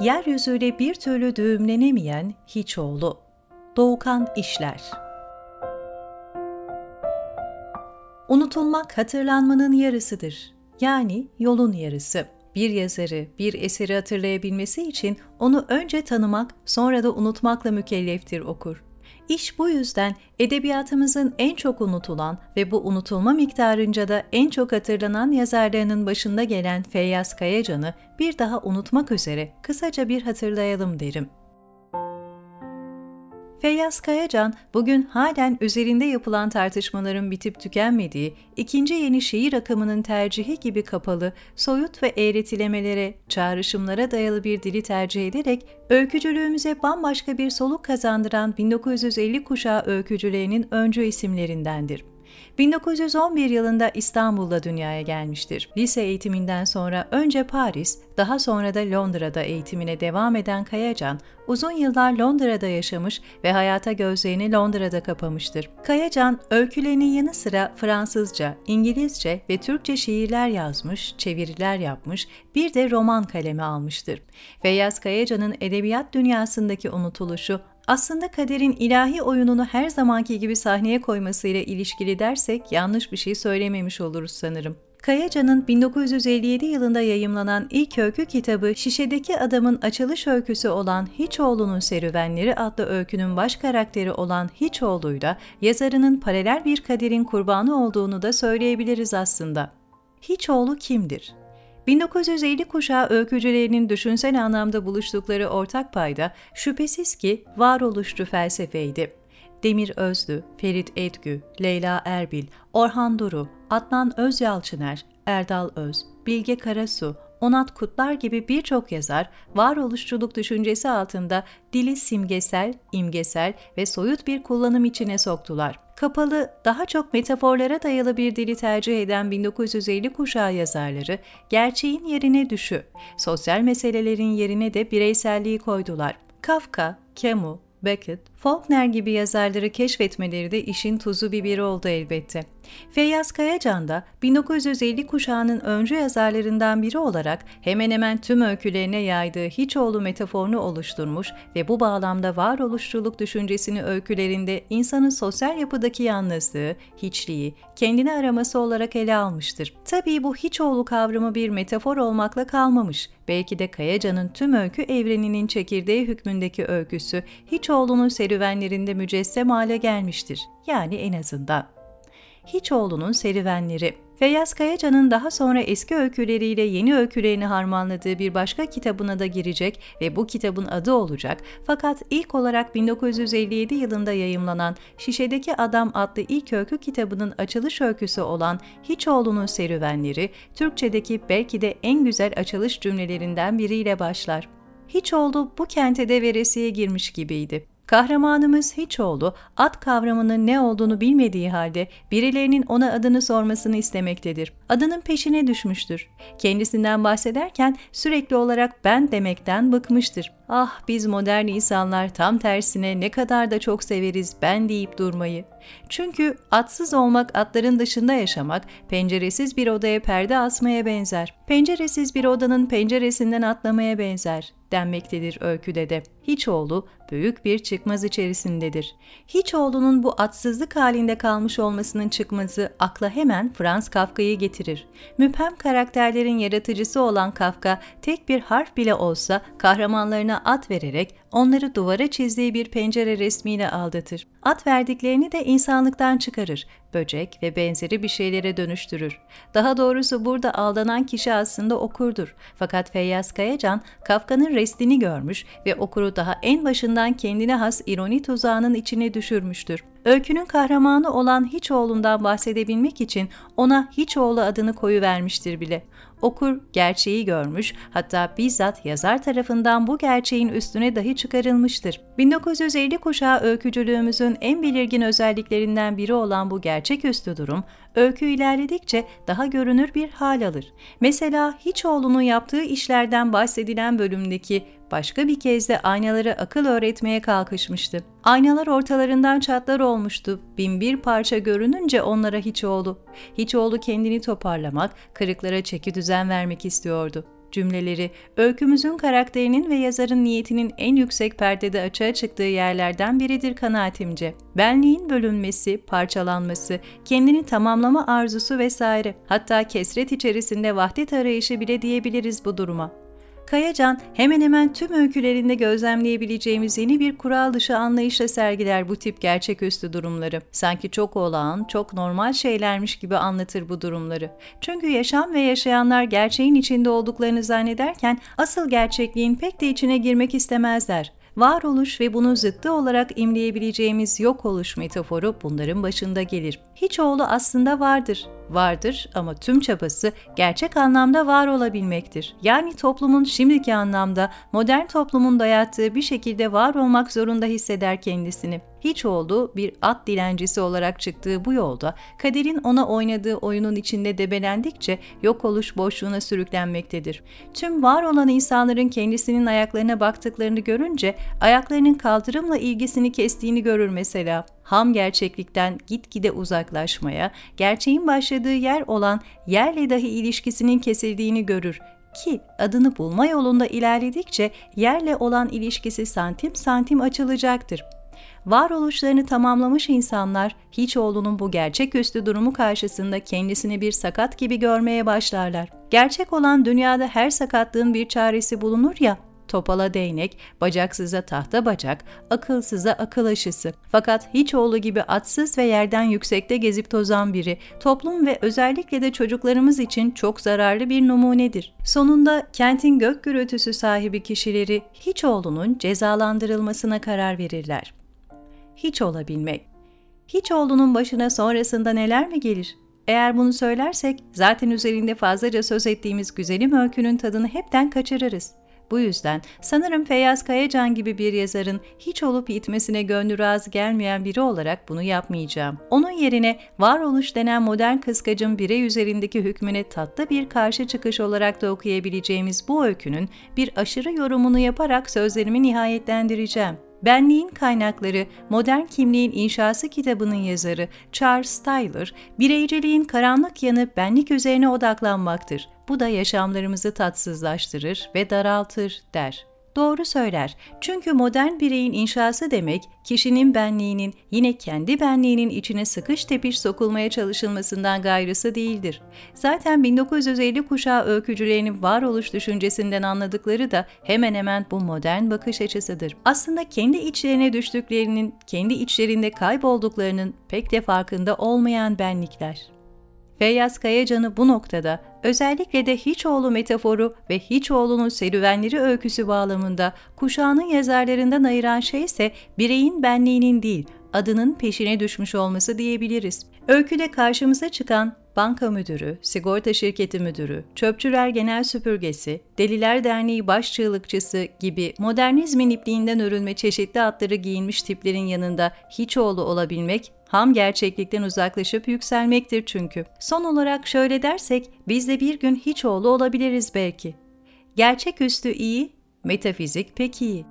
Yeryüzüyle bir türlü düğümlenemeyen Hiçoğlu. Doğukan İşler Unutulmak hatırlanmanın yarısıdır. Yani yolun yarısı. Bir yazarı, bir eseri hatırlayabilmesi için onu önce tanımak, sonra da unutmakla mükelleftir okur. İş bu yüzden edebiyatımızın en çok unutulan ve bu unutulma miktarınca da en çok hatırlanan yazarlarının başında gelen Feyyaz Kayacan'ı bir daha unutmak üzere kısaca bir hatırlayalım derim. Feyyaz Kayacan, bugün halen üzerinde yapılan tartışmaların bitip tükenmediği, ikinci yeni şiir akımının tercihi gibi kapalı, soyut ve eğretilemelere, çağrışımlara dayalı bir dili tercih ederek, öykücülüğümüze bambaşka bir soluk kazandıran 1950 kuşağı öykücülerinin öncü isimlerindendir. 1911 yılında İstanbul'da dünyaya gelmiştir. Lise eğitiminden sonra önce Paris, daha sonra da Londra'da eğitimine devam eden Kayacan, uzun yıllar Londra'da yaşamış ve hayata gözlerini Londra'da kapamıştır. Kayacan, öykülerinin yanı sıra Fransızca, İngilizce ve Türkçe şiirler yazmış, çeviriler yapmış, bir de roman kalemi almıştır. Feyyaz Kayacan'ın edebiyat dünyasındaki unutuluşu aslında kaderin ilahi oyununu her zamanki gibi sahneye koymasıyla ilişkili dersek yanlış bir şey söylememiş oluruz sanırım. Kayacan'ın 1957 yılında yayımlanan ilk öykü kitabı Şişedeki Adamın açılış öyküsü olan Hiçoğlu'nun Serüvenleri adlı öykünün baş karakteri olan Hiçoğlu'yla yazarının paralel bir kaderin kurbanı olduğunu da söyleyebiliriz aslında. Hiçoğlu kimdir? 1950 kuşağı öykücülerinin düşünsel anlamda buluştukları ortak payda şüphesiz ki varoluşçu felsefeydi. Demir Özlü, Ferit Edgü, Leyla Erbil, Orhan Duru, Adnan Özyalçıner, Erdal Öz, Bilge Karasu, Onat Kutlar gibi birçok yazar varoluşçuluk düşüncesi altında dili simgesel, imgesel ve soyut bir kullanım içine soktular. Kapalı, daha çok metaforlara dayalı bir dili tercih eden 1950 kuşağı yazarları, gerçeğin yerine düşü, sosyal meselelerin yerine de bireyselliği koydular. Kafka, Camus, Beckett, Faulkner gibi yazarları keşfetmeleri de işin tuzu biberi oldu elbette. Feyyaz Kayacan da 1950 kuşağının öncü yazarlarından biri olarak hemen hemen tüm öykülerine yaydığı Hiçoğlu metaforunu oluşturmuş ve bu bağlamda varoluşçuluk düşüncesini öykülerinde insanın sosyal yapıdaki yalnızlığı, hiçliği, kendini araması olarak ele almıştır. Tabii bu Hiçoğlu kavramı bir metafor olmakla kalmamış. Belki de Kayacan'ın tüm öykü evreninin çekirdeği hükmündeki öyküsü Hiçoğlu'nun serüvenlerinde mücessem hale gelmiştir. Yani en azından. Hiçoğlu'nun serüvenleri. Feyyaz Kayacan'ın daha sonra eski öyküleriyle yeni öykülerini harmanladığı bir başka kitabına da girecek ve bu kitabın adı olacak. Fakat ilk olarak 1957 yılında yayımlanan Şişedeki Adam adlı ilk öykü kitabının açılış öyküsü olan Hiçoğlu'nun serüvenleri, Türkçedeki belki de en güzel açılış cümlelerinden biriyle başlar. Hiçoğlu bu kente de veresiye girmiş gibiydi. Kahramanımız Hiçoğlu, ad kavramının ne olduğunu bilmediği halde birilerinin ona adını sormasını istemektedir. Adının peşine düşmüştür. Kendisinden bahsederken sürekli olarak ben demekten bıkmıştır. Ah biz modern insanlar tam tersine ne kadar da çok severiz ben deyip durmayı. Çünkü atsız olmak atların dışında yaşamak, penceresiz bir odaya perde asmaya benzer. Penceresiz bir odanın penceresinden atlamaya benzer denmektedir öyküde de. Hiçoğlu büyük bir çıkmaz içerisindedir. Hiçoğlu'nun bu atsızlık halinde kalmış olmasının çıkmazı akla hemen Franz Kafka'yı getirir. Müphem karakterlerin yaratıcısı olan Kafka tek bir harf bile olsa kahramanlarına at vererek onları duvara çizdiği bir pencere resmiyle aldatır. At verdiklerini de insanlıktan çıkarır, böcek ve benzeri bir şeylere dönüştürür. Daha doğrusu burada aldanan kişi aslında okurdur. Fakat Feyyaz Kayacan, Kafka'nın restini görmüş ve okuru daha en başından kendine has ironi tuzağının içine düşürmüştür. Öykünün kahramanı olan Hiçoğlu'ndan bahsedebilmek için ona Hiçoğlu adını koyu vermiştir bile. Okur gerçeği görmüş, hatta bizzat yazar tarafından bu gerçeğin üstüne dahi çıkarılmıştır. 1950 kuşağı öykücülüğümüzün en belirgin özelliklerinden biri olan bu gerçeküstü durum, öykü ilerledikçe daha görünür bir hal alır. Mesela Hiçoğlu'nun yaptığı işlerden bahsedilen bölümdeki başka bir kez de aynalara akıl öğretmeye kalkışmıştı. Aynalar ortalarından çatlar olmuştu. Bin bir parça görününce onlara Hiçoğlu. Hiçoğlu kendini toparlamak, kırıklara çeki düzen vermek istiyordu. Cümleleri, öykümüzün karakterinin ve yazarın niyetinin en yüksek perdede açığa çıktığı yerlerden biridir kanaatimce. Benliğin bölünmesi, parçalanması, kendini tamamlama arzusu vesaire, hatta kesret içerisinde vahdet arayışı bile diyebiliriz bu duruma. Kayacan hemen hemen tüm öykülerinde gözlemleyebileceğimiz yeni bir kural dışı anlayışla sergiler bu tip gerçeküstü durumları. Sanki çok olağan, çok normal şeylermiş gibi anlatır bu durumları. Çünkü yaşam ve yaşayanlar gerçeğin içinde olduklarını zannederken asıl gerçekliğin pek de içine girmek istemezler varoluş ve bunun zıttı olarak imleyebileceğimiz yok oluş metaforu bunların başında gelir. Hiç oğlu aslında vardır. Vardır ama tüm çabası gerçek anlamda var olabilmektir. Yani toplumun şimdiki anlamda modern toplumun dayattığı bir şekilde var olmak zorunda hisseder kendisini hiç olduğu bir at dilencisi olarak çıktığı bu yolda kaderin ona oynadığı oyunun içinde debelendikçe yok oluş boşluğuna sürüklenmektedir. Tüm var olan insanların kendisinin ayaklarına baktıklarını görünce ayaklarının kaldırımla ilgisini kestiğini görür mesela. Ham gerçeklikten gitgide uzaklaşmaya, gerçeğin başladığı yer olan yerle dahi ilişkisinin kesildiğini görür ki adını bulma yolunda ilerledikçe yerle olan ilişkisi santim santim açılacaktır varoluşlarını tamamlamış insanlar Hiçoğlu'nun bu gerçeküstü durumu karşısında kendisini bir sakat gibi görmeye başlarlar. Gerçek olan dünyada her sakatlığın bir çaresi bulunur ya, topala değnek, bacaksıza tahta bacak, akılsıza akıl aşısı. Fakat Hiçoğlu gibi atsız ve yerden yüksekte gezip tozan biri, toplum ve özellikle de çocuklarımız için çok zararlı bir numunedir. Sonunda kentin gök gürültüsü sahibi kişileri Hiçoğlu'nun cezalandırılmasına karar verirler hiç olabilmek. Hiç olduğunun başına sonrasında neler mi gelir? Eğer bunu söylersek zaten üzerinde fazlaca söz ettiğimiz güzelim öykünün tadını hepten kaçırırız. Bu yüzden sanırım Feyyaz Kayacan gibi bir yazarın hiç olup gitmesine gönlü razı gelmeyen biri olarak bunu yapmayacağım. Onun yerine varoluş denen modern kıskacın birey üzerindeki hükmüne tatlı bir karşı çıkış olarak da okuyabileceğimiz bu öykünün bir aşırı yorumunu yaparak sözlerimi nihayetlendireceğim. Benliğin Kaynakları, Modern Kimliğin İnşası kitabının yazarı Charles Tyler, bireyciliğin karanlık yanı benlik üzerine odaklanmaktır. Bu da yaşamlarımızı tatsızlaştırır ve daraltır der doğru söyler. Çünkü modern bireyin inşası demek, kişinin benliğinin yine kendi benliğinin içine sıkış tepiş sokulmaya çalışılmasından gayrısı değildir. Zaten 1950 kuşağı öykücülerinin varoluş düşüncesinden anladıkları da hemen hemen bu modern bakış açısıdır. Aslında kendi içlerine düştüklerinin, kendi içlerinde kaybolduklarının pek de farkında olmayan benlikler. Feyyaz Kayacan'ı bu noktada özellikle de Hiçoğlu metaforu ve Hiçoğlu'nun serüvenleri öyküsü bağlamında kuşağının yazarlarından ayıran şey ise bireyin benliğinin değil, adının peşine düşmüş olması diyebiliriz. Öyküde karşımıza çıkan banka müdürü, sigorta şirketi müdürü, çöpçüler genel süpürgesi, Deliler Derneği baş çığlıkçısı gibi modernizmin ipliğinden örülme çeşitli atları giyinmiş tiplerin yanında Hiçoğlu olabilmek ham gerçeklikten uzaklaşıp yükselmektir çünkü. Son olarak şöyle dersek, biz de bir gün hiç oğlu olabiliriz belki. Gerçeküstü iyi, metafizik pek iyi.